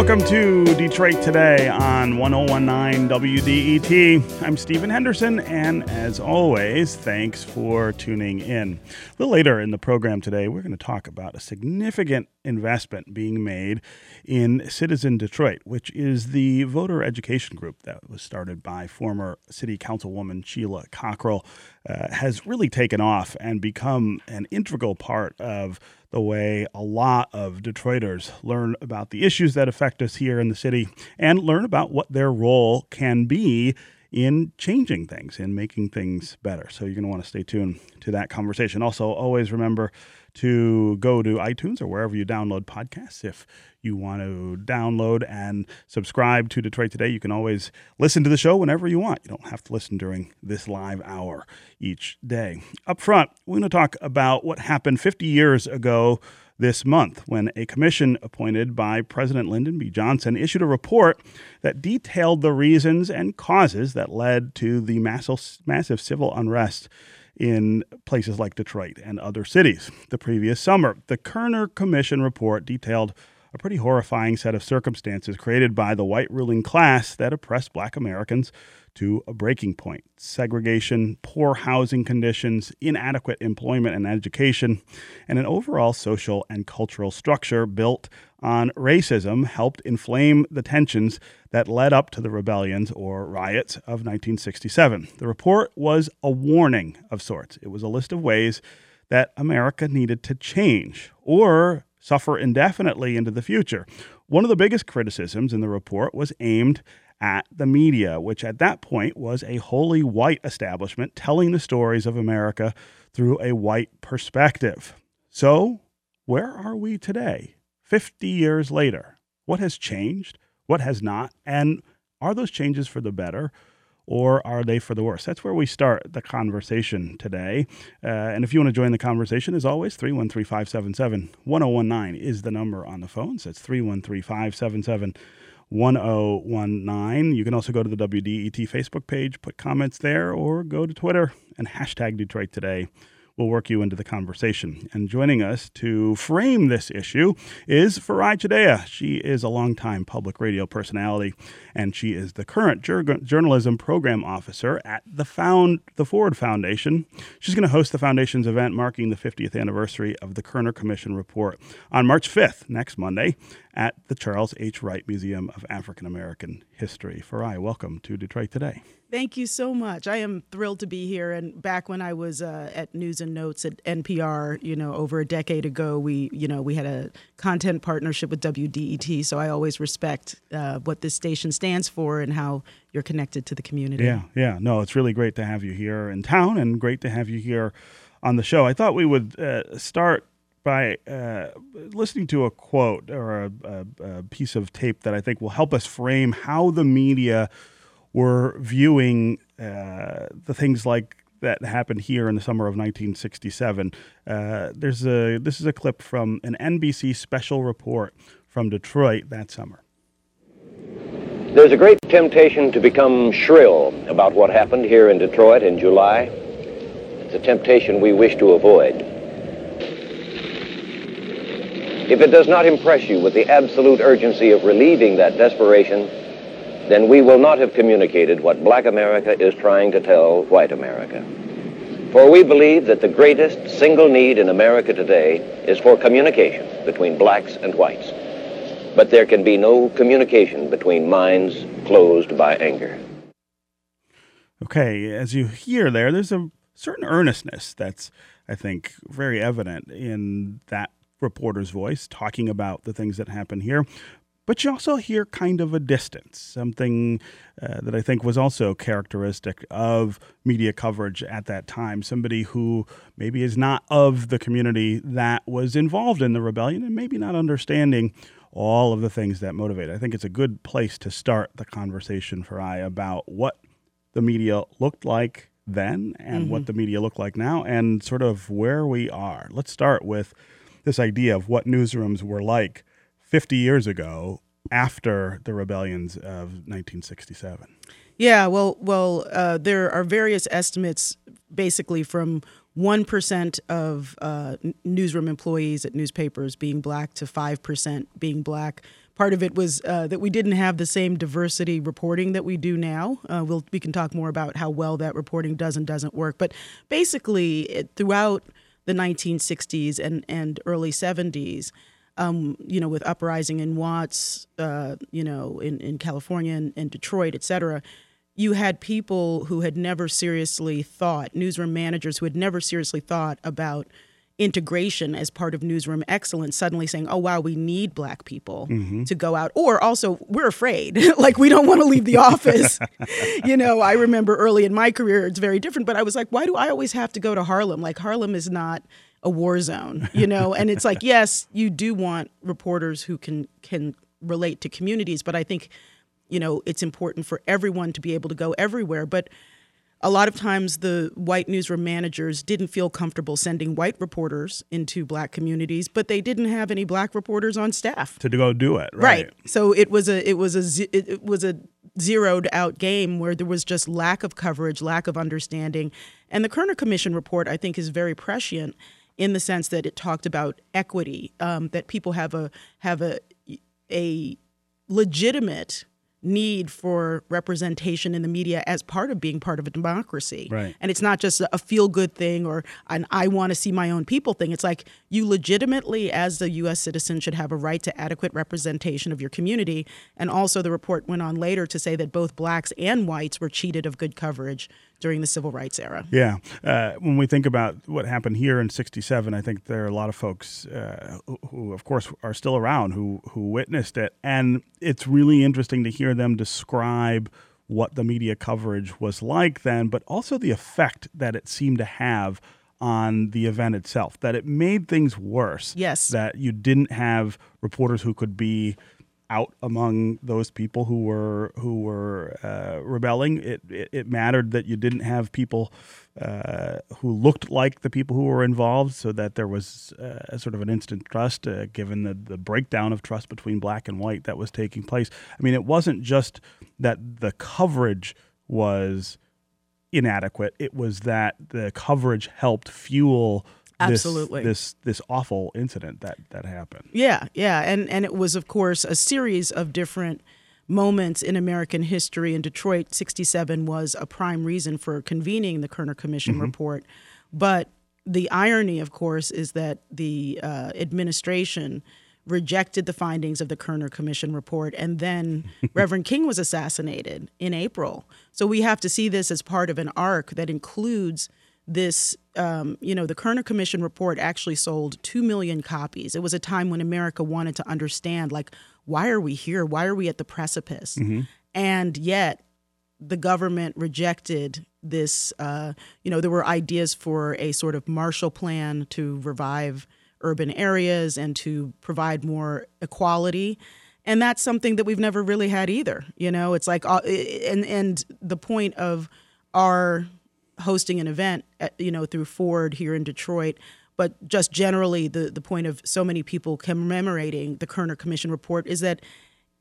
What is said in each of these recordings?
welcome to Detroit Today on 1019 WDET. I'm Stephen Henderson, and as always, thanks for tuning in. A little later in the program today, we're going to talk about a significant investment being made in Citizen Detroit, which is the voter education group that was started by former City Councilwoman Sheila Cockrell, uh, has really taken off and become an integral part of the way a lot of Detroiters learn about the issues that affect us here in the city and learn about what their role can be in changing things, in making things better. So you're going to want to stay tuned to that conversation. Also, always remember to go to iTunes or wherever you download podcasts. If you want to download and subscribe to Detroit Today, you can always listen to the show whenever you want. You don't have to listen during this live hour each day. Up front, we're going to talk about what happened 50 years ago this month when a commission appointed by President Lyndon B. Johnson issued a report that detailed the reasons and causes that led to the massive, massive civil unrest in places like Detroit and other cities. The previous summer, the Kerner Commission report detailed a pretty horrifying set of circumstances created by the white ruling class that oppressed black Americans to a breaking point. Segregation, poor housing conditions, inadequate employment and education, and an overall social and cultural structure built on racism helped inflame the tensions that led up to the rebellions or riots of 1967. The report was a warning of sorts. It was a list of ways that America needed to change or suffer indefinitely into the future. One of the biggest criticisms in the report was aimed at the media, which at that point was a wholly white establishment telling the stories of America through a white perspective. So, where are we today, 50 years later? What has changed? What has not? And are those changes for the better? Or are they for the worse? That's where we start the conversation today. Uh, and if you want to join the conversation, as always, 313 577 1019 is the number on the phone. So it's 313 577 1019. You can also go to the WDET Facebook page, put comments there, or go to Twitter and hashtag Detroit Today will work you into the conversation. And joining us to frame this issue is Farai Chideya. She is a longtime public radio personality, and she is the current jur- journalism program officer at the Found the Ford Foundation. She's going to host the foundation's event marking the 50th anniversary of the Kerner Commission report on March 5th, next Monday, at the Charles H. Wright Museum of African American History. Farai, welcome to Detroit Today. Thank you so much. I am thrilled to be here. And back when I was uh, at News and Notes at NPR, you know, over a decade ago, we, you know, we had a content partnership with WDET. So I always respect uh, what this station stands for and how you're connected to the community. Yeah, yeah. No, it's really great to have you here in town and great to have you here on the show. I thought we would uh, start by uh, listening to a quote or a, a, a, piece of tape that I think will help us frame how the media were viewing uh, the things like that happened here in the summer of 1967. Uh, there's a this is a clip from an NBC special report from Detroit that summer. There's a great temptation to become shrill about what happened here in Detroit in July. It's a temptation we wish to avoid. If it does not impress you with the absolute urgency of relieving that desperation, then we will not have communicated what black America is trying to tell white America. For we believe that the greatest single need in America today is for communication between blacks and whites. But there can be no communication between minds closed by anger. Okay, as you hear there, there's a certain earnestness that's, I think, very evident in that reporter's voice talking about the things that happen here. But you also hear kind of a distance, something uh, that I think was also characteristic of media coverage at that time. Somebody who maybe is not of the community that was involved in the rebellion and maybe not understanding all of the things that motivate. I think it's a good place to start the conversation Farai about what the media looked like then and mm-hmm. what the media look like now and sort of where we are. Let's start with this idea of what newsrooms were like 50 years ago after the rebellions of 1967. Yeah, well, well, uh, there are various estimates, basically from one percent of uh, newsroom employees at newspapers being black to five percent being black. part of it was uh, that we didn't have the same diversity reporting that we do now. Uh, we'll, we can talk more about how well that reporting does and doesn't work. But basically, it, throughout the 1960s and, and early 70s, um, you know, with uprising in Watts, uh, you know, in, in California and, and Detroit, et cetera, you had people who had never seriously thought, newsroom managers who had never seriously thought about integration as part of newsroom excellence suddenly saying oh wow we need black people mm-hmm. to go out. Or also we're afraid. Like we don't want to leave the office. You know i remember early in my career it's very different but i was like why do i always have to go to harlem? Like harlem is not a war zone you know? And it's like yes you do want reporters who can can relate to communities but i think you know it's important for everyone to be able to go everywhere. But a lot of times the white newsroom managers didn't feel comfortable sending white reporters into black communities but they didn't have any black reporters on staff. To go do it right, right. so it was a it was a it was a zeroed out game where there was just lack of coverage lack of understanding. And the kerner commission report i think is very prescient in the sense that it talked about equity um, that people have a have a a legitimate need for representation in the media as part of being part of a democracy. Right. And it's not just a feel good thing or an I want to see my own people thing. It's like you legitimately, as a U.S. citizen, should have a right to adequate representation of your community. And also, the report went on later to say that both blacks and whites were cheated of good coverage during the civil rights era. Yeah. Uh, when we think about what happened here in 67, I think there are a lot of folks uh, who, who, of course, are still around who, who witnessed it. And it's really interesting to hear them describe what the media coverage was like then, but also the effect that it seemed to have on the event itself, that it made things worse. Yes. That you didn't have reporters who could be out among those people who were who were uh, rebelling. It, it, it mattered that you didn't have people uh, who looked like the people who were involved, so that there was uh, sort of an instant trust, uh, given the the breakdown of trust between black and white that was taking place. I mean, it wasn't just that the coverage was inadequate; it was that the coverage helped fuel Absolutely. This, this this awful incident that that happened. Yeah, yeah, and and it was of course a series of different moments in American history. In Detroit, '67 was a prime reason for convening the Kerner Commission mm-hmm. report, but the irony, of course, is that the uh, administration rejected the findings of the Kerner Commission report, and then Reverend King was assassinated in April. So we have to see this as part of an arc that includes this, um, you know, the Kerner Commission report actually sold 2 million copies. It was a time when America wanted to understand, like, why are we here? Why are we at the precipice? Mm-hmm. And yet, the government rejected this. Uh, you know, there were ideas for a sort of Marshall Plan to revive urban areas and to provide more equality. And that's something that we've never really had either. You know, it's like, uh, and and the point of our hosting an event, at, you know, through Ford here in Detroit. But just generally, the, the point of so many people commemorating the Kerner Commission report is that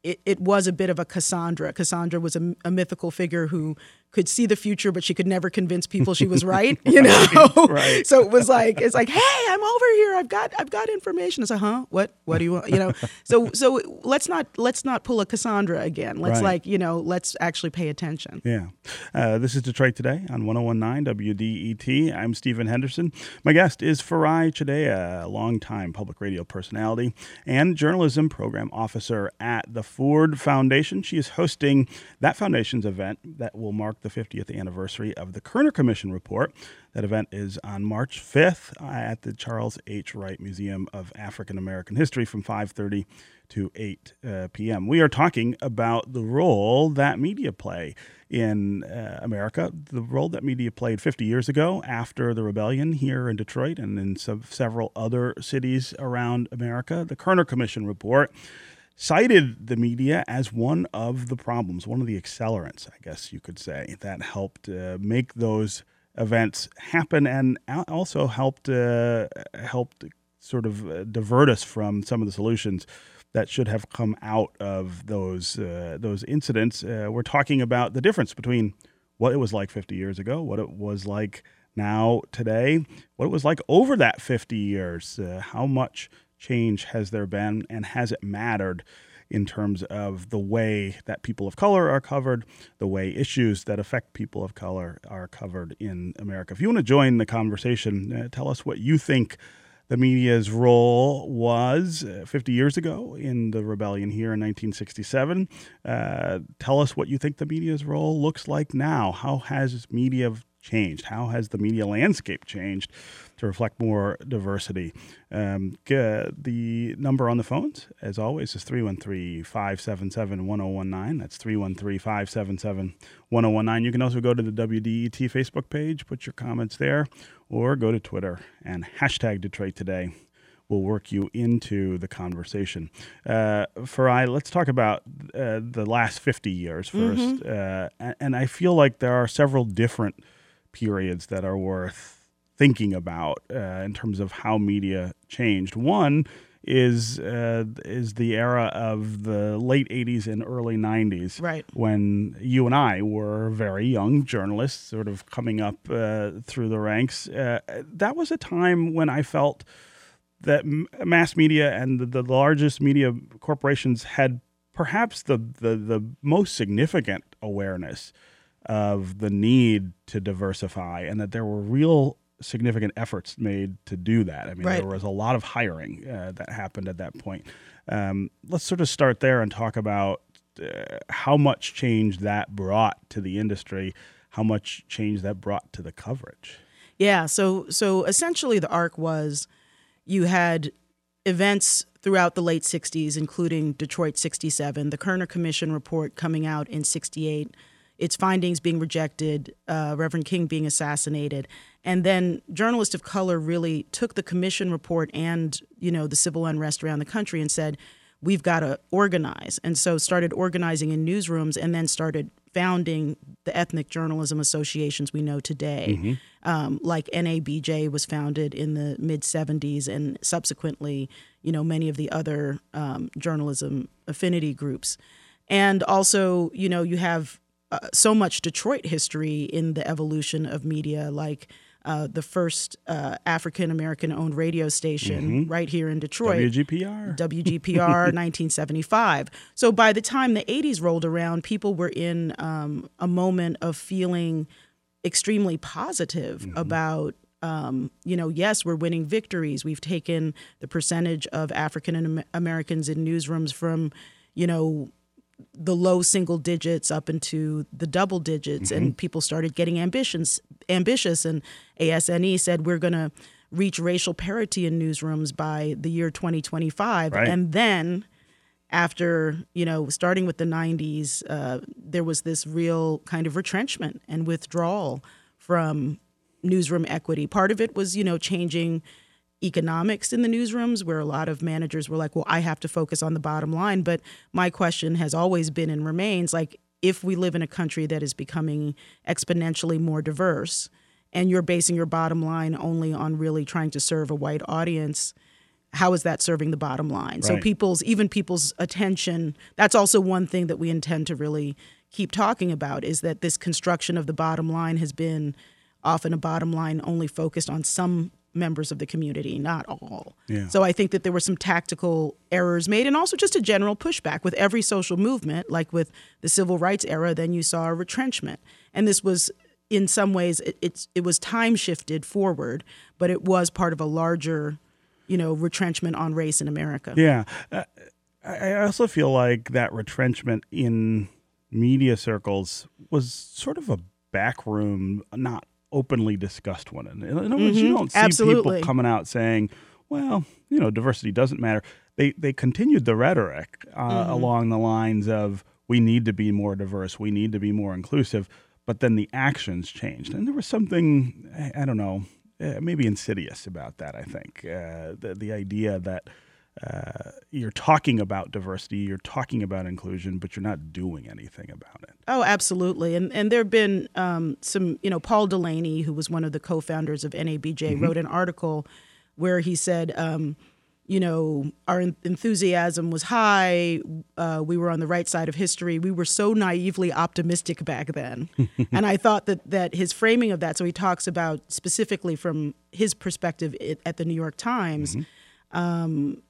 it, it was a bit of a Cassandra. Cassandra was a, a, mythical figure who could see the future, but she could never convince people she was right. You know, right. so it was like it's like, hey, I'm over here. I've got I've got information. It's like, huh? What? What do you want? You know. so so let's not let's not pull a Cassandra again. Let's right. like you know let's actually pay attention. Yeah. Uh, this is Detroit today on 101.9 WDET. I'm Stephen Henderson. My guest is Farai Chideya, a longtime public radio personality and journalism program officer at the Ford Foundation. She is hosting that foundation's event that will mark the 50th anniversary of the Kerner Commission report. That event is on March 5th at the Charles H. Wright Museum of African American History from 5:30 to 8 uh, p.m. We are talking about the role that media play in uh, America, the role that media played 50 years ago after the rebellion here in Detroit and in several other cities around America. The Kerner Commission report cited the media as one of the problems, one of the accelerants, I guess you could say, that helped uh, make those events happen and also helped uh, helped sort of uh, divert us from some of the solutions that should have come out of those uh, those incidents. Uh, we're talking about the difference between what it was like 50 years ago, what it was like now today, what it was like over that 50 years, uh, how much change has there been and has it mattered in terms of the way that people of color are covered, the way issues that affect people of color are covered in America. If you want to join the conversation, uh, tell us what you think the media's role was uh, 50 years ago in the rebellion here in 1967. Uh, tell us what you think the media's role looks like now. How has media changed? How has the media landscape changed to reflect more diversity? Um, the number on the phones, as always, is 313 577 1019. That's 313 577 1019. You can also go to the WDET Facebook page, put your comments there, or go to Twitter and hashtag Detroit Today will work you into the conversation. Uh, Farai, let's talk about uh, the last 50 years 1st mm-hmm. uh, and I feel like there are several different periods that are worth thinking about uh, in terms of how media changed. One is uh, is the era of the late 80s and early 90s right when you and I were very young journalists sort of coming up uh, through the ranks uh, that was a time when I felt that mass media and the, the largest media corporations had perhaps the, the, the most significant awareness of the need to diversify and that there were real significant efforts made to do that. I mean, right. there was a lot of hiring uh, that happened at that point. Um, let's sort of start there and talk about uh, how much change that brought to the industry, how much change that brought to the coverage. Yeah, so so essentially the arc was you had events throughout the late 60s including Detroit 67, the Kerner Commission report coming out in 68 its findings being rejected, uh, Reverend King being assassinated, and then journalists of color really took the commission report and you know the civil unrest around the country and said, we've got to organize, and so started organizing in newsrooms, and then started founding the ethnic journalism associations we know today. Mm-hmm. Um, like NABJ was founded in the mid 70s, and subsequently, you know, many of the other um, journalism affinity groups. And also, you know, you have uh, so much Detroit history in the evolution of media, like uh, the first uh, African American owned radio station mm-hmm. right here in Detroit. WGPR. WGPR 1975. So by the time the 80s rolled around, people were in um, a moment of feeling extremely positive mm-hmm. about. Um, you know, yes, we're winning victories. We've taken the percentage of African Americans in newsrooms from, you know, the low single digits up into the double digits, mm-hmm. and people started getting ambitions, ambitious. And ASNE said we're going to reach racial parity in newsrooms by the year 2025, right. and then after you know starting with the 90s uh, there was this real kind of retrenchment and withdrawal from newsroom equity part of it was you know changing economics in the newsrooms where a lot of managers were like, well, I have to focus on the bottom line. But my question has always been and remains like, if we live in a country that is becoming exponentially more diverse and you're basing your bottom line only on really trying to serve a white audience, how is that serving the bottom line? Right. So people's even people's attention, that's also one thing that we intend to really keep talking about is that this construction of the bottom line has been often a bottom line only focused on some members of the community, not all. Yeah. So I think that there were some tactical errors made and also just a general pushback with every social movement, like with the civil rights era, then you saw a retrenchment. And this was in some ways it, it's it was time shifted forward, but it was part of a larger, you know, retrenchment on race in America. Yeah. Uh, I also feel like that retrenchment in media circles was sort of a backroom, not openly discussed one. In other words, mm-hmm. you don't see Absolutely. people coming out saying, "Well, you know, diversity doesn't matter." They they continued the rhetoric uh, mm-hmm. along the lines of, "We need to be more diverse. We need to be more inclusive." But then the actions changed, and there was something I, I don't know, uh, maybe insidious about that. I think uh, the the idea that uh, you're talking about diversity, you're talking about inclusion, but you're not doing anything about it. Oh, absolutely. And and there have been um, some, you know, Paul Delaney, who was one of the co-founders of NABJ, mm-hmm. wrote an article where he said, um, you know, our enthusiasm was high. Uh, we were on the right side of history. We were so naively optimistic back then. and I thought that that his framing of that, so he talks about specifically from his perspective at the New York Times. Mm-hmm. Um,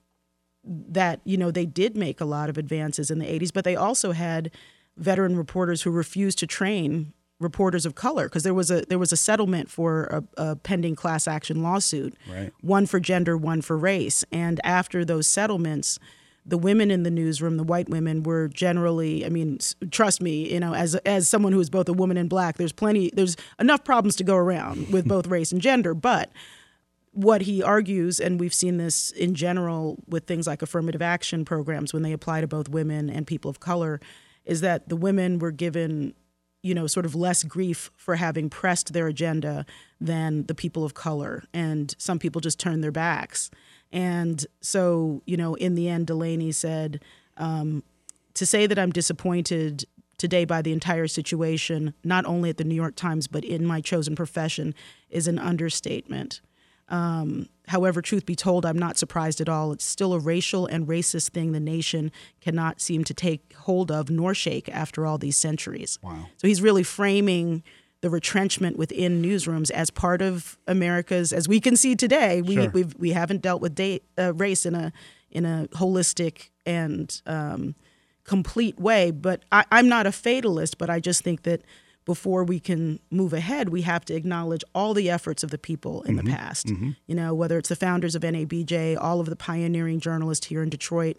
that you know they did make a lot of advances in the 80s, but they also had veteran reporters who refused to train reporters of color because there was a there was a settlement for a, a, pending class action lawsuit, right. one for gender, one for race, and after those settlements, the women in the newsroom, the white women, were generally, I mean, trust me, you know, as as someone who is both a woman and black, there's plenty, there's enough problems to go around with both race and gender, but what he argues, and we've seen this in general with things like affirmative action programs when they apply to both women and people of color, is that the women were given, you know, sort of less grief for having pressed their agenda than the people of color. And some people just turned their backs. And so, you know, in the end, Delaney said, um, to say that I'm disappointed today by the entire situation, not only at the New York Times, but in my chosen profession, is an understatement. Um, however, truth be told, I'm not surprised at all. It's still a racial and racist thing the nation cannot seem to take hold of nor shake after all these centuries. Wow. So he's really framing the retrenchment within newsrooms as part of America's, as we can see today. We Sure. we've, we haven't dealt with uh, race in a in a holistic and um, complete way. But I, I'm not a fatalist, but I just think that before we can move ahead, we have to acknowledge all the efforts of the people in the past. You know, whether it's the founders of NABJ, all of the pioneering journalists here in Detroit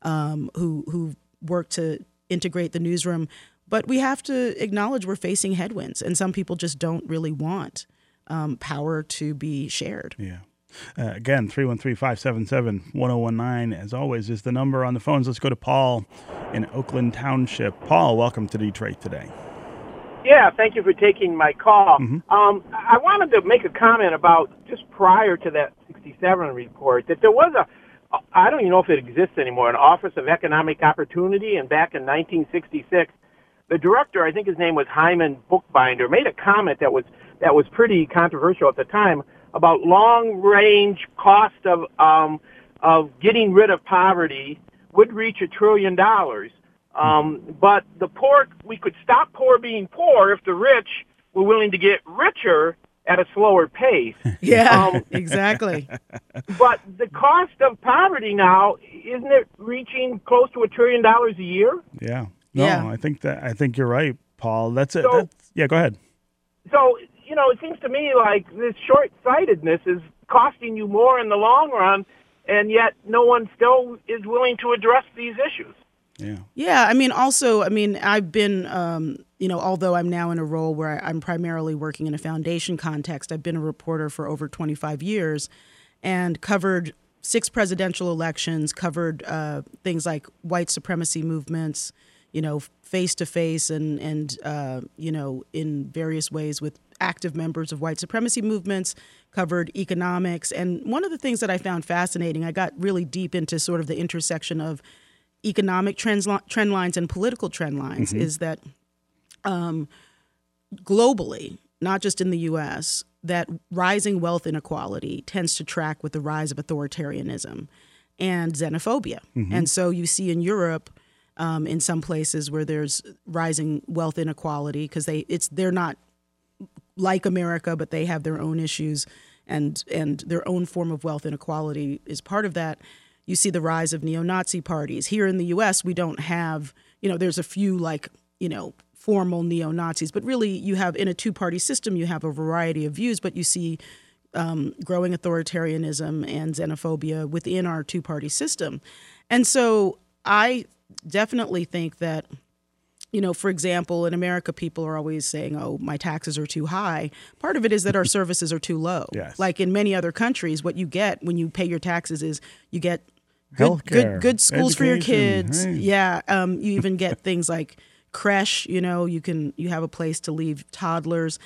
um, who who worked to integrate the newsroom. But we have to acknowledge we're facing headwinds, and some people just don't really want um, power to be shared. Yeah. Uh, again, 313 577 1019, as always, is the number on the phones. Let's go to Paul in Oakland Township. Paul, welcome to Detroit today. Yeah, thank you for taking my call. Um, I wanted to make a comment about just prior to that 67 report that there was a, I don't even know if it exists anymore, an Office of Economic Opportunity, and back in 1966, the director, I think his name was Hyman Bookbinder, made a comment that was that was pretty controversial at the time about long-range cost of um, of getting rid of poverty would reach a trillion dollars. Um, but the poor, we could stop poor being poor if the rich were willing to get richer at a slower pace. Yeah, Um, exactly. But the cost of poverty now, isn't it reaching close to a trillion dollars a year? Yeah. No, Yeah. I think that I think you're right, Paul. That's it. So- That's, yeah, go ahead. So, you know, it seems to me like this short-sightedness is costing you more in the long run, and yet no one still is willing to address these issues. Yeah. Yeah, I mean, also, I mean, I've been, um, you know, although I'm now in a role where I, I'm primarily working in a foundation context, I've been a reporter for over 25 years and covered six presidential elections, covered uh, things like white supremacy movements, you know, face to face and and uh, you know in various ways with active members of white supremacy movements, covered economics, and one of the things that I found fascinating, I got really deep into sort of the intersection of economic trends, trend lines and political trend lines is that um, globally, not just in the U.S., that rising wealth inequality tends to track with the rise of authoritarianism and xenophobia. And so you see in Europe, um, in some places where there's rising wealth inequality, because they it's they're not like America, but they have their own issues and and their own form of wealth inequality is part of that. You see the rise of neo-Nazi parties. Here in the US, we don't have, you know, there's a few like, you know, formal neo-Nazis, but really you have in a two-party system, you have a variety of views, but you see um, growing authoritarianism and xenophobia within our two-party system. And so I definitely think that you know, for example, in America, people are always saying, "Oh, my taxes are too high." Part of it is that our services are too low. Yes. Like in many other countries, what you get when you pay your taxes is you get good, Healthcare, good, good schools for your kids. Yeah, um, you even get things like creche. You know, you can you have a place to leave toddlers.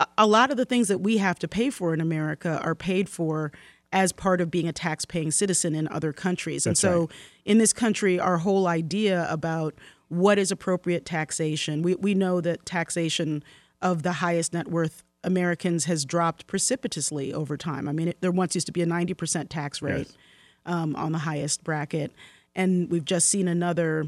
A, a lot of the things that we have to pay for in America are paid for as part of being a tax-paying citizen in other countries. and so right. in this country, our whole idea about what is appropriate taxation, we, we know that taxation of the highest net worth Americans has dropped precipitously over time. I mean, it, there once used to be a 90% tax rate Yes. um, on the highest bracket. And we've just seen another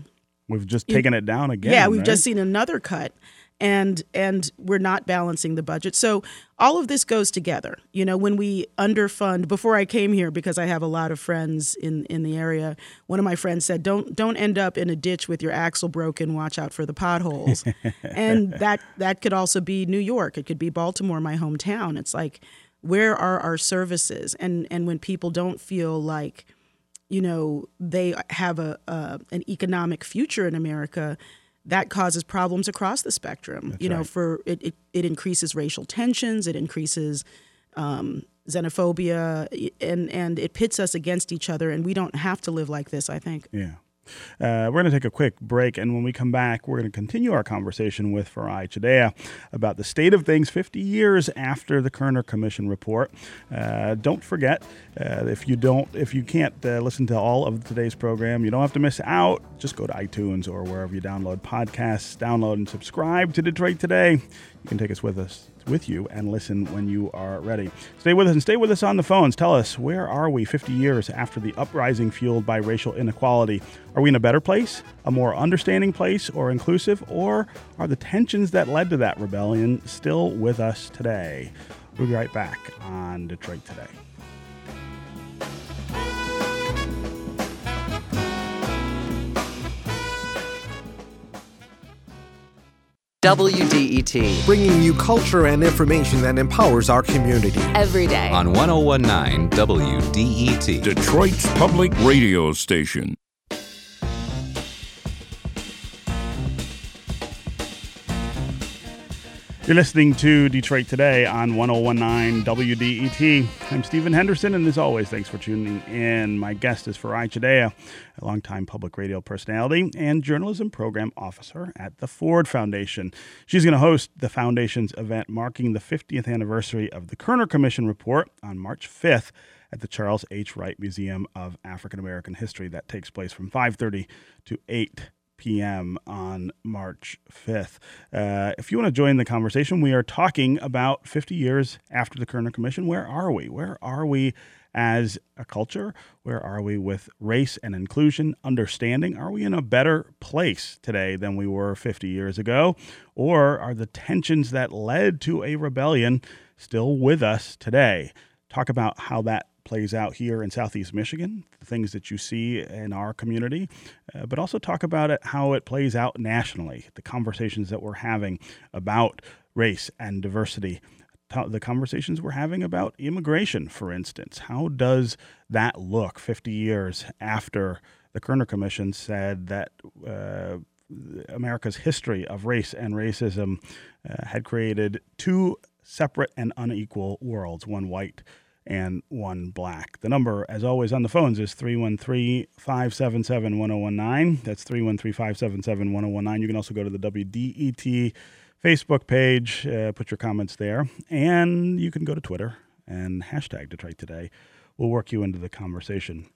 We've just taken it down again. yeah, we've right? just seen another cut. And and we're not balancing the budget. So all of this goes together. You know, when we underfund. Before I came here, because I have a lot of friends in in the area, one of my friends said, "Don't don't end up in a ditch with your axle broken. Watch out for the potholes." and that that could also be New York. It could be Baltimore, my hometown. It's like, where are our services? And and when people don't feel like you know they have a, a an economic future in America that causes problems across the spectrum. That's you know, right. for it, it, it increases racial tensions, it increases um, xenophobia, and and it pits us against each other. And we don't have to live like this. I think. Yeah. Uh, we're going to take a quick break, and when we come back, we're going to continue our conversation with Farai Chideya about the state of things 50 years after the Kerner Commission report. Uh, don't forget, uh, if you don't, if you can't uh, listen to all of today's program, you don't have to miss out. Just go to iTunes or wherever you download podcasts, download and subscribe to Detroit Today. You can take us with us with you and listen when you are ready. Stay with us and stay with us on the phones. Tell us where are we 50 years after the uprising fueled by racial inequality? Are we in a better place, a more understanding place, or inclusive, or are the tensions that led to that rebellion still with us today? We'll be right back on Detroit Today. WDET bringing you culture and information that empowers our community. every day. on 1019 WDET. Detroit's public radio station. You're listening to Detroit Today on 1019 WDET. I'm Stephen Henderson, and as always, thanks for tuning in. My guest is Farai Chideya, a longtime public radio personality and journalism program officer at the Ford Foundation. She's going to host the foundation's event marking the 50th anniversary of the Kerner Commission report on March 5th at the Charles H. Wright Museum of African American History. That takes place from 5:30 to 8 p.m. on March 5th. Uh, if you want to join the conversation, we are talking about 50 years after the Kerner Commission. Where are we? Where are we as a culture? Where are we with race and inclusion, understanding? Are we in a better place today than we were 50 years ago? Or are the tensions that led to a rebellion still with us today? Talk about how that plays out here in Southeast Michigan, the things that you see in our community, uh, but also talk about it how it plays out nationally, the conversations that we're having about race and diversity, the conversations we're having about immigration, for instance. How does that look 50 years after the Kerner Commission said that? Uh, America's history of race and racism uh, had created two separate and unequal worlds, one white and one black. The number, as always, on the phones is 313 577 1019. That's 313 577 1019. You can also go to the WDET Facebook page, uh, put your comments there, and you can go to Twitter and hashtag Detroit Today. We'll work you into the conversation.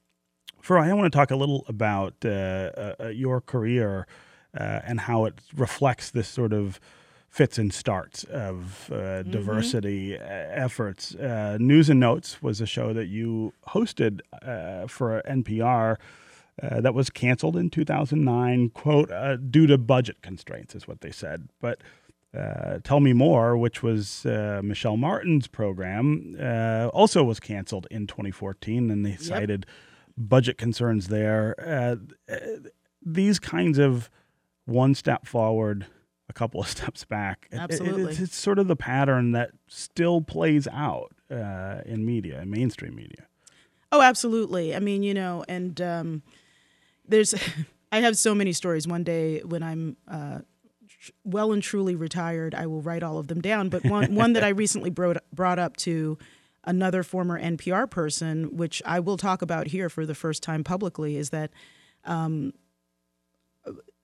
Farai, I want to talk a little about uh, uh, uh, your career uh, and how it reflects this sort of fits and starts of uh, diversity uh, efforts. Uh, News and Notes was a show that you hosted uh, for NPR. Uh, that was canceled in 2009, quote, uh, due to budget constraints, is what they said. But uh, Tell Me More, which was uh, Michelle Martin's program, uh, also was canceled in 2014, and they cited budget concerns there. These kinds of one step forward, a couple of steps back. It- it- it's, it's sort of the pattern that still plays out uh, in media, in mainstream media. Oh, absolutely. I mean, you know, and um, there's, I have so many stories. One day when I'm uh, tr- well and truly retired, I will write all of them down. But one, one that I recently brought, brought up to another former NPR person, which I will talk about here for the first time publicly, is that um,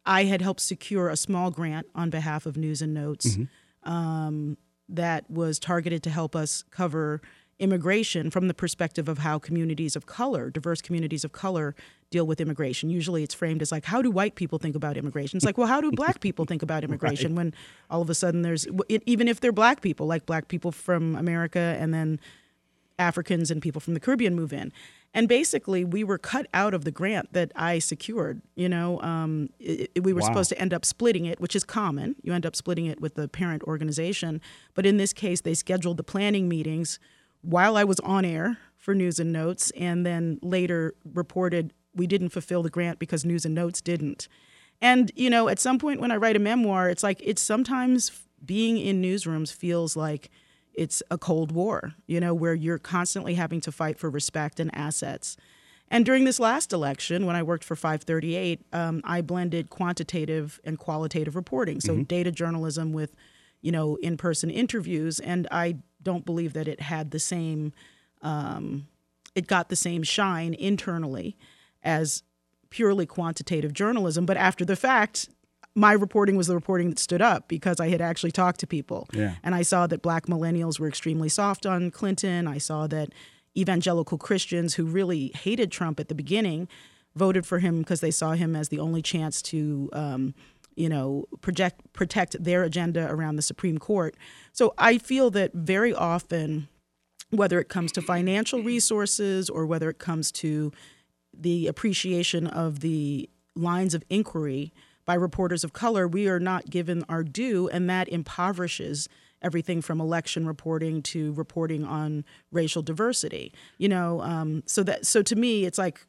I had helped secure a small grant on behalf of News and Notes um, that was targeted to help us cover immigration from the perspective of how communities of color, diverse communities of color, deal with immigration. Usually it's framed as like, how do white people think about immigration? It's like, well, how do black people think about immigration when all of a sudden there's, even if they're black people, like black people from America and then Africans and people from the Caribbean move in. And basically, we were cut out of the grant that I secured. You know, um, it, it- we were Wow. supposed to end up splitting it, which is common. You end up splitting it with the parent organization. But in this case, they scheduled the planning meetings while I was on air for News and Notes, and then later reported we didn't fulfill the grant because News and Notes didn't. And you know, at some point when I write a memoir, it's like it's sometimes being in newsrooms feels like it's a cold war, you know, where you're constantly having to fight for respect and assets. And during this last election, when I worked for 538, um, I blended quantitative and qualitative reporting, so data journalism with, you know, in-person interviews. And I don't believe that it had the same, um, it got the same shine internally as purely quantitative journalism. But after the fact, my reporting was the reporting that stood up because I had actually talked to people. Yeah. And I saw that black millennials were extremely soft on Clinton. I saw that evangelical Christians who really hated Trump at the beginning voted for him because they saw him as the only chance to, um, you know, project protect their agenda around the Supreme Court. So I feel that very often, whether it comes to financial resources or whether it comes to the appreciation of the lines of inquiry by reporters of color, we are not given our due, and that impoverishes everything from election reporting to reporting on racial diversity. You know, um, so that so to me, it's like,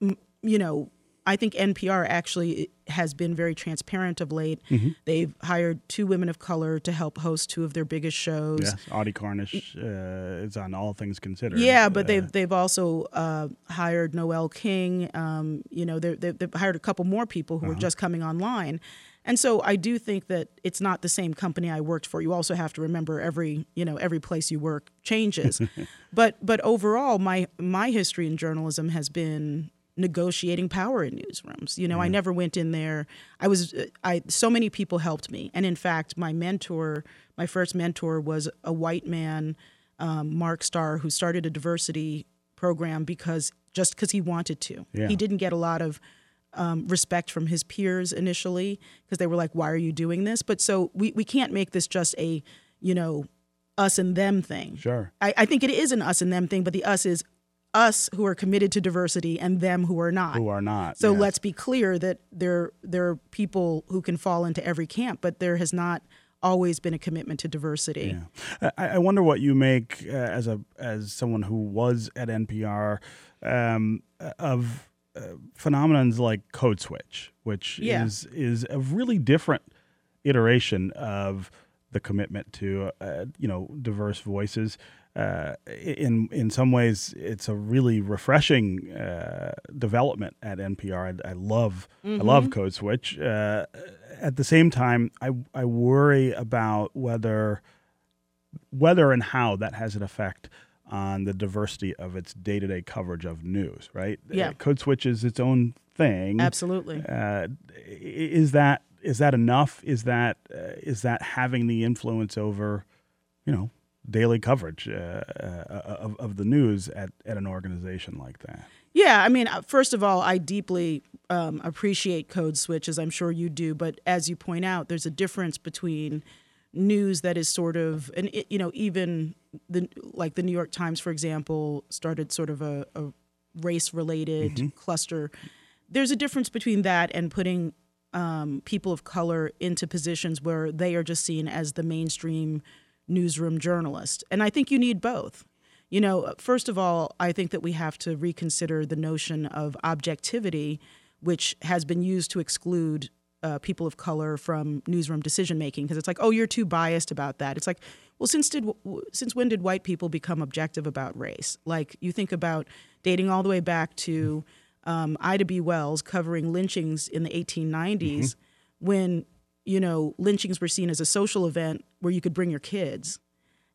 you know, I think NPR actually has been very transparent of late. They've hired two women of color to help host two of their biggest shows. Yes, Audie Cornish uh, is on All Things Considered. Yeah, but Uh, they've they've also uh, hired Noel King. Um, you know, they've, they've hired a couple more people who Uh-huh. are just coming online, and so I do think that it's not the same company I worked for. You also have to remember every you know every place you work changes, but but overall, my my history in journalism has been negotiating power in newsrooms. You know, I never went in there. I was I so many people helped me, and in fact, my mentor, my first mentor was a white man um, Mark Starr, who started a diversity program because just because he wanted to. Yeah. He didn't get a lot of um, respect from his peers initially because they were like, "Why are you doing this?" But so we we can't make this just a you know us and them thing. Sure. I, I think it is an us and them thing, but the us is us who are committed to diversity and them who are not. Who are not. So yes. let's be clear that there there are people who can fall into every camp, but there has not always been a commitment to diversity. Yeah. I, I wonder what you make uh, as a as someone who was at NPR um, of uh, phenomenons like Code Switch, which Yeah. is is a really different iteration of the commitment to uh, you know diverse voices. Uh, in in some ways, it's a really refreshing uh, development at NPR. I, I love I love Code Switch. Uh, at the same time, I I worry about whether whether and how that has an effect on the diversity of its day to day coverage of news. Right? Yeah. Uh, Code Switch is its own thing. Absolutely. Uh, is that is that enough? Is that uh, is that having the influence over, you know, daily coverage uh, uh, of, of the news at, at an organization like that? Yeah, I mean, uh, first of all, I deeply um, appreciate Code Switch, as I'm sure you do. But as you point out, there's a difference between news that is sort of, and it, you know, even the like the New York Times, for example, started sort of a, a race-related cluster. There's a difference between that and putting um, people of color into positions where they are just seen as the mainstream newsroom journalist. And I think you need both. You know, first of all, I think that we have to reconsider the notion of objectivity, which has been used to exclude uh, people of color from newsroom decision making because it's like, oh, you're too biased about that. It's like, well, since did since when did white people become objective about race? Like you think about dating all the way back to um, Ida B. Wells covering lynchings in the 1890s, when you know lynchings were seen as a social event where you could bring your kids.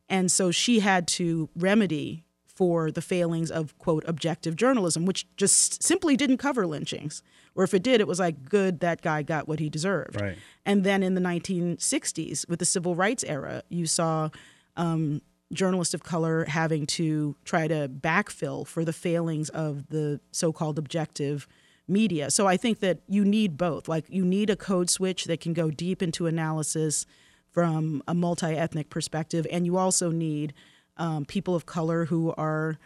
And so she had to remedy for the failings of, quote, objective journalism, which just simply didn't cover lynchings. Or if it did, it was like, good, that guy got what he deserved. Right. And then in the 1960s, with the civil rights era, you saw um, journalists of color having to try to backfill for the failings of the so called objective media. So I think that you need both. Like, you need a code switch that can go deep into analysis from a multi ethnic perspective, and you also need um, people of color who are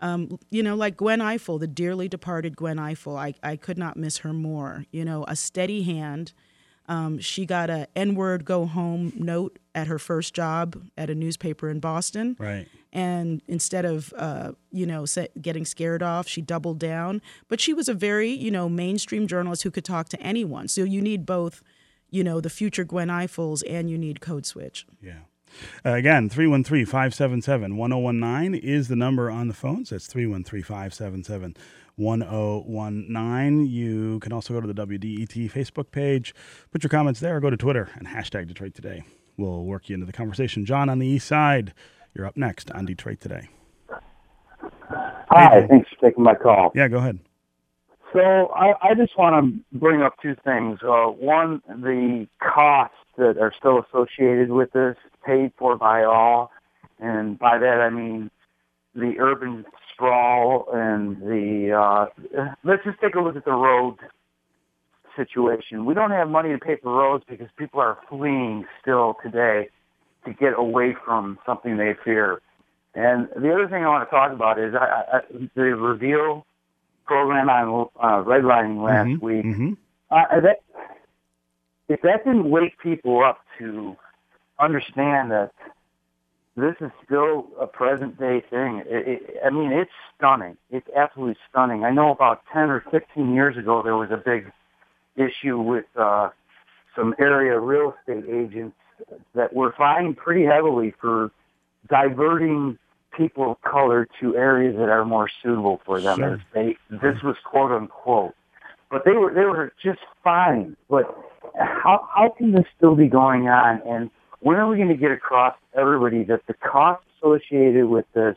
Um, you know, like Gwen Ifill, the dearly departed Gwen Ifill. I, I could not miss her more. You know, a steady hand. Um, she got a N-word go home note at her first job at a newspaper in Boston. Right. And instead of, uh, you know, getting scared off, she doubled down. But she was a very, you know, mainstream journalist who could talk to anyone. So you need both, you know, the future Gwen Ifills and you need Code Switch. Yeah. Uh, again, 313 577 1019 is the number on the phones. That's 313 577 1019. You can also go to the WDET Facebook page, put your comments there, or go to Twitter and hashtag Detroit Today. We'll work you into the conversation. John on the east side, you're up next on Detroit Today. Hi, thanks for taking my call. Yeah, go ahead. So I, I just want to bring up two things. Uh, one, the costs that are still associated with this, paid for by all, and by that I mean the urban sprawl and the. Uh, let's just take a look at the road situation. We don't have money to pay for roads because people are fleeing still today to get away from something they fear. And the other thing I want to talk about is I, I, the reveal program on uh, redlining last Mhm, week. mhm. Uh, that if that didn't wake people up to understand that this is still a present day thing, it, it, I mean, it's stunning. It's absolutely stunning. I know about 10 or 15 years ago there was a big issue with uh, some area real estate agents that were fined pretty heavily for diverting people of color to areas that are more suitable for them. Sure. They, this was quote unquote, but they were they were just fine. But how how can this still be going on? And when are we going to get across to everybody that the cost associated with this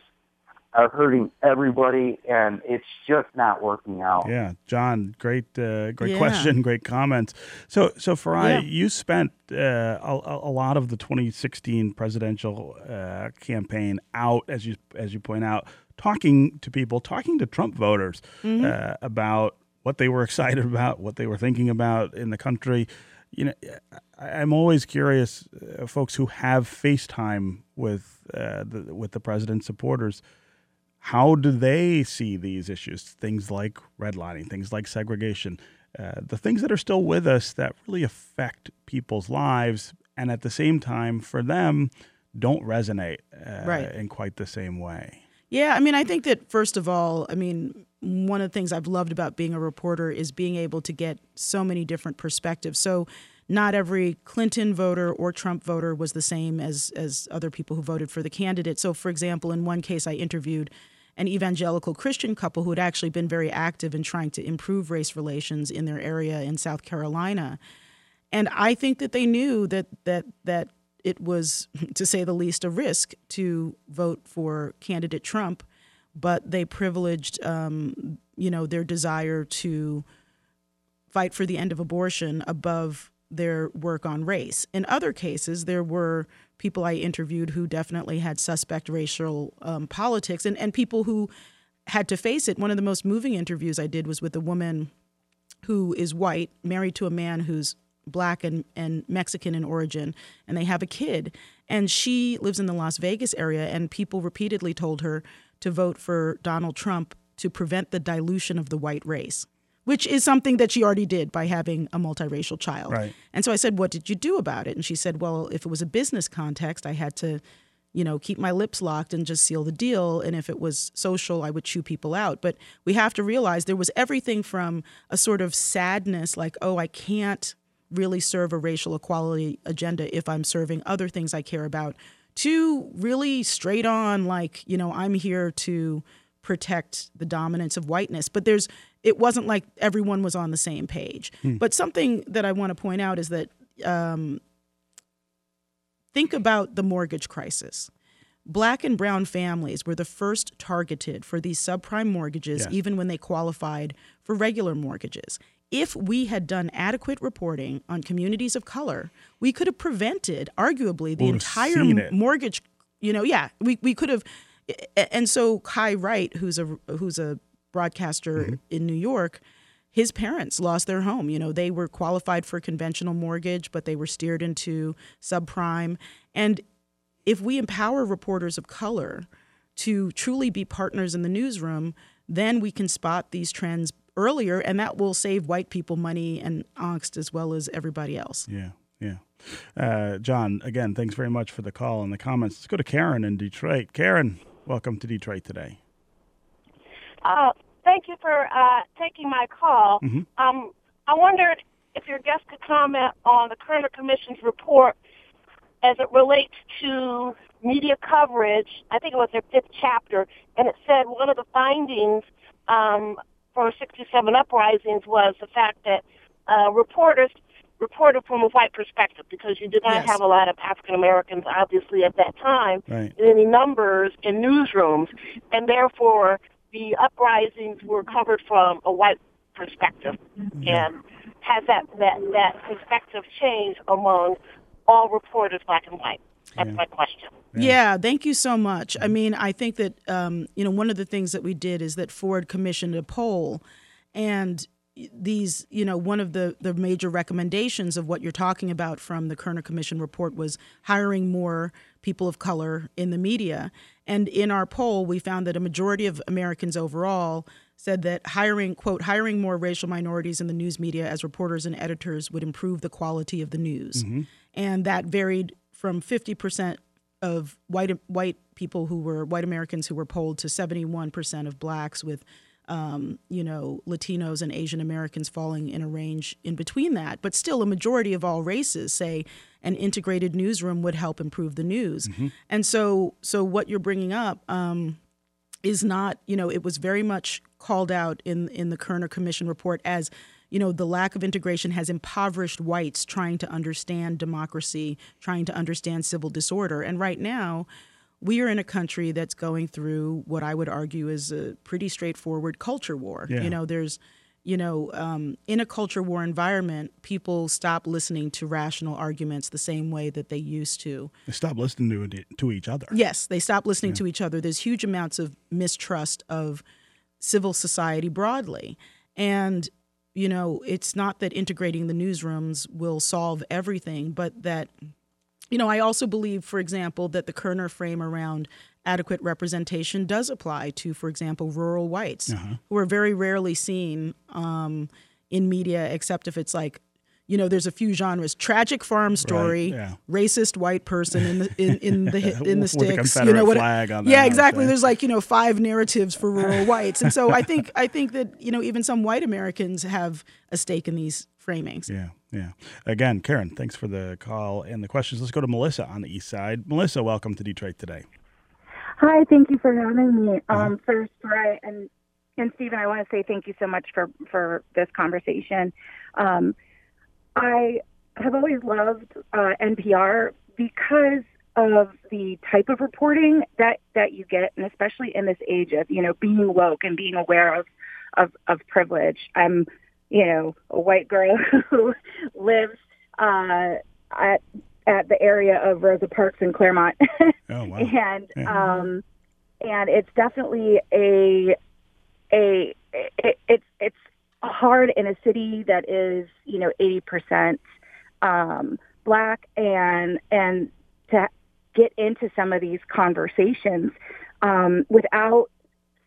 are hurting everybody, and it's just not working out? Yeah, John, great, uh, great Yeah. question, great comments. So, so Farai, Yeah. you spent uh, a, a lot of the 2016 presidential uh, campaign out, as you as you point out, talking to people, talking to Trump voters uh, about what they were excited about, what they were thinking about in the country. You know, I, I'm always curious, uh, folks who have FaceTime with uh, the, with the president's supporters how do they see these issues? Things like redlining, things like segregation, uh, the things that are still with us that really affect people's lives, and at the same time, for them, don't resonate uh, Right. in quite the same way. Yeah, I mean, I think that first of all, I mean, one of the things I've loved about being a reporter is being able to get so many different perspectives. So, not every Clinton voter or Trump voter was the same as as other people who voted for the candidate. So, for example, in one case, I interviewed an evangelical Christian couple who had actually been very active in trying to improve race relations in their area in South Carolina and I think that they knew that that that it was, to say the least, a risk to vote for candidate Trump, but they privileged, um, you know, their desire to fight for the end of abortion above their work on race. In other cases, there were people I interviewed who definitely had suspect racial um, politics, and and people who had to face it. One of the most moving interviews I did was with a woman who is white, married to a man who's black and, and Mexican in origin, and they have a kid. And she lives in the Las Vegas area, and people repeatedly told her to vote for Donald Trump to prevent the dilution of the white race, which is something that she already did by having a multiracial child. Right. And so I said, What did you do about it? And she said, Well, if it was a business context, I had to you know, keep my lips locked and just seal the deal. And if it was social, I would chew people out. But we have to realize there was everything from a sort of sadness, like, oh, I can't really serve a racial equality agenda if I'm serving other things I care about, to really straight on, like, you know, I'm here to protect the dominance of whiteness. But there's, it wasn't like everyone was on the same page. But something that I want to point out is that um, think about the mortgage crisis. Black and brown families were the first targeted for these subprime mortgages, Yes. even when they qualified for regular mortgages. If we had done adequate reporting on communities of color, we could have prevented, arguably, the Would have entire seen m- it. mortgage. You know, yeah, we, we could have. And so Kai Wright, who's a who's a broadcaster Mm-hmm. in New York, his parents lost their home. You know, they were qualified for conventional mortgage, but they were steered into subprime. And if we empower reporters of color to truly be partners in the newsroom, then we can spot these trends earlier, and that will save white people money and angst as well as everybody else. Yeah, yeah. Uh, John, again, thanks very much for the call and the comments. Let's go to Karen in Detroit. Karen, welcome to Detroit today. Uh, thank you for uh, taking my call. Mhm. Um, I wondered if your guest could comment on the Kerner Commission's report as it relates to media coverage. I think it was their fifth chapter, and it said one of the findings um, for 67 uprisings was the fact that uh, reporters reported from a white perspective because you did not Yes. have a lot of African Americans, obviously, at that time Right. in any numbers in newsrooms, and therefore the uprisings were covered from a white perspective. And has that, that, that perspective changed among all reporters, black and white? That's Yeah. my question. Yeah. thank you so much. I mean, I think that um, you know one of the things that we did is that Ford commissioned a poll, and these you know one of the the major recommendations of what you're talking about from the Kerner Commission report was hiring more people of color in the media. And in our poll, we found that a majority of Americans overall said that hiring quote hiring more racial minorities in the news media as reporters and editors would improve the quality of the news. Mm-hmm. And that varied from 50% of white white people who were white Americans who were polled to 71% of blacks with um, you know Latinos and Asian Americans falling in a range in between that. But still a majority of all races say an integrated newsroom would help improve the news. And so so what you're bringing up um, is not, you know, it was very much called out in in the Kerner Commission report as, you know, the lack of integration has impoverished whites trying to understand democracy, trying to understand civil disorder. And right now, we are in a country that's going through what I would argue is a pretty straightforward culture war. Yeah. You know, there's you know, um, in a culture war environment, people stop listening to rational arguments the same way that they used to. They stop listening to, it, to each other. Yes, they stop listening to each other. There's huge amounts of mistrust of civil society broadly. And, you know, it's not that integrating the newsrooms will solve everything, but that, you know, I also believe, for example, that the Kerner frame around adequate representation does apply to, for example, rural whites who are very rarely seen um, in media, except if it's like, you know, there's a few genres: tragic farm story, yeah. racist white person in the in, in the in the With a sticks. you know what? yeah, exactly. There's like you know five narratives for rural whites, and so I think I think that you know even some white Americans have a stake in these framings. Yeah, yeah. Again, Karen, thanks for the call and the questions. Let's go to Melissa on the east side. Melissa, welcome to Detroit today. Hi, thank you for having me. Um, first, Farai, and and Stephen, I want to say thank you so much for for this conversation. Um, I have always loved uh, NPR because of the type of reporting that that you get, and especially in this age of you know being woke and being aware of of, of privilege. I'm you know a white girl who lives uh, at at the area of Rosa Parks in Clairmount. Oh, wow. and Yeah. um and it's definitely a a it, it's it's hard in a city that is you know 80% um black and and to get into some of these conversations um without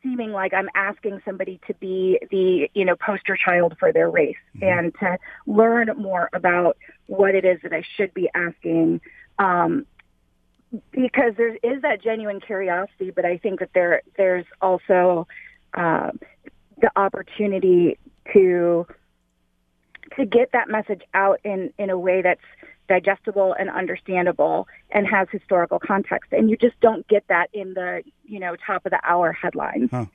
seeming like I'm asking somebody to be the you know poster child for their race and to learn more about what it is that I should be asking. Um because there is that genuine curiosity, but I think that there there's also um, the opportunity to to get that message out in in a way that's digestible and understandable and has historical context, and you just don't get that in the you know top of the hour headlines. Huh.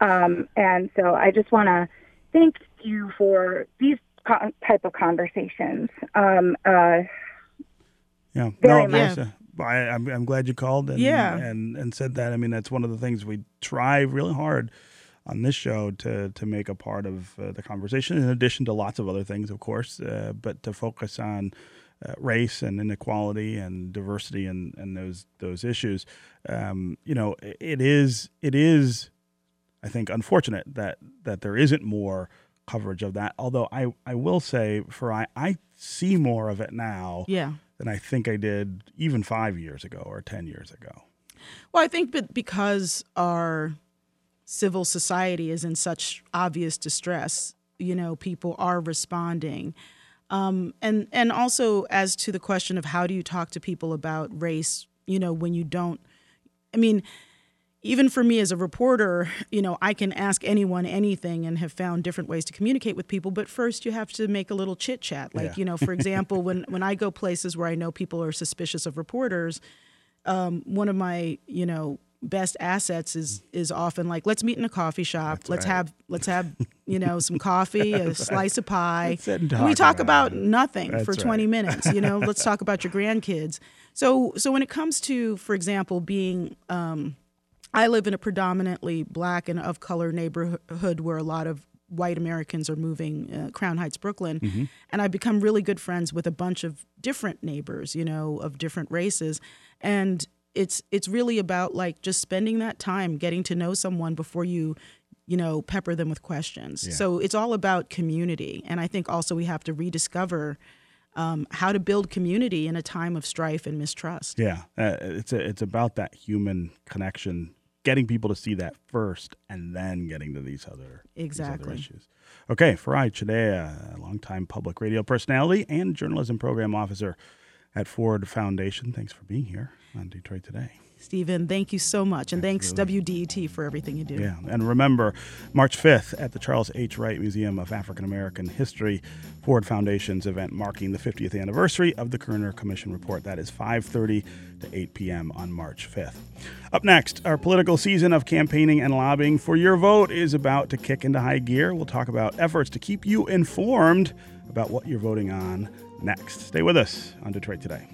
Um, and so I just want to thank you for these co- type of conversations. Um, uh, Yeah, no, much. Melissa, I, I'm, I'm glad you called and, Yeah. and and said that. I mean, that's one of the things we try really hard on this show to to make a part of uh, the conversation. In addition to lots of other things, of course, uh, but to focus on uh, race and inequality and diversity and, and those those issues. Um, you know, it is it is, I think, unfortunate that that there isn't more coverage of that. Although I I will say, for I I see more of it now Yeah. than I think I did even five years ago or ten years ago. Well, I think that because our civil society is in such obvious distress, you know, people are responding. Um, and and also as to the question of how do you talk to people about race, you know, when you don't. I mean, even for me as a reporter, you know, I can ask anyone anything and have found different ways to communicate with people. But first, you have to make a little chit chat. Like, Yeah. you know, for example, when when I go places where I know people are suspicious of reporters, um, one of my you know best assets is is often like let's meet in a coffee shop let's right. have let's have you know some coffee a slice of pie we talk talk about about nothing That's for 20 right. minutes you know let's talk about your grandkids so so when it comes to for example being um, I live in a predominantly black and of color neighborhood where a lot of white Americans are moving, uh, Crown Heights, Brooklyn. Mm-hmm. And I've become really good friends with a bunch of different neighbors, you know, of different races. And it's it's really about like just spending that time getting to know someone before you you know pepper them with questions. So it's all about community. And i think also we have to rediscover um, how to build community in a time of strife and mistrust. Yeah, uh, it's a, it's about that human connection, getting people to see that first, and then getting to these other these other Exactly. issues. Okay, Farai Chideya, a longtime public radio personality and journalism program officer at Ford Foundation. Thanks for being here on Detroit Today. Stephen, thank you so much. And thanks, WDET, for everything you do. Yeah, and remember, March 5th at the Charles H. Wright Museum of African American History, Ford Foundation's event marking the 50th anniversary of the Kerner Commission report. That is 5:30 to 8 p.m. on March 5th. Up next, our political season of campaigning and lobbying for your vote is about to kick into high gear. We'll talk about efforts to keep you informed about what you're voting on next. Stay with us on Detroit Today.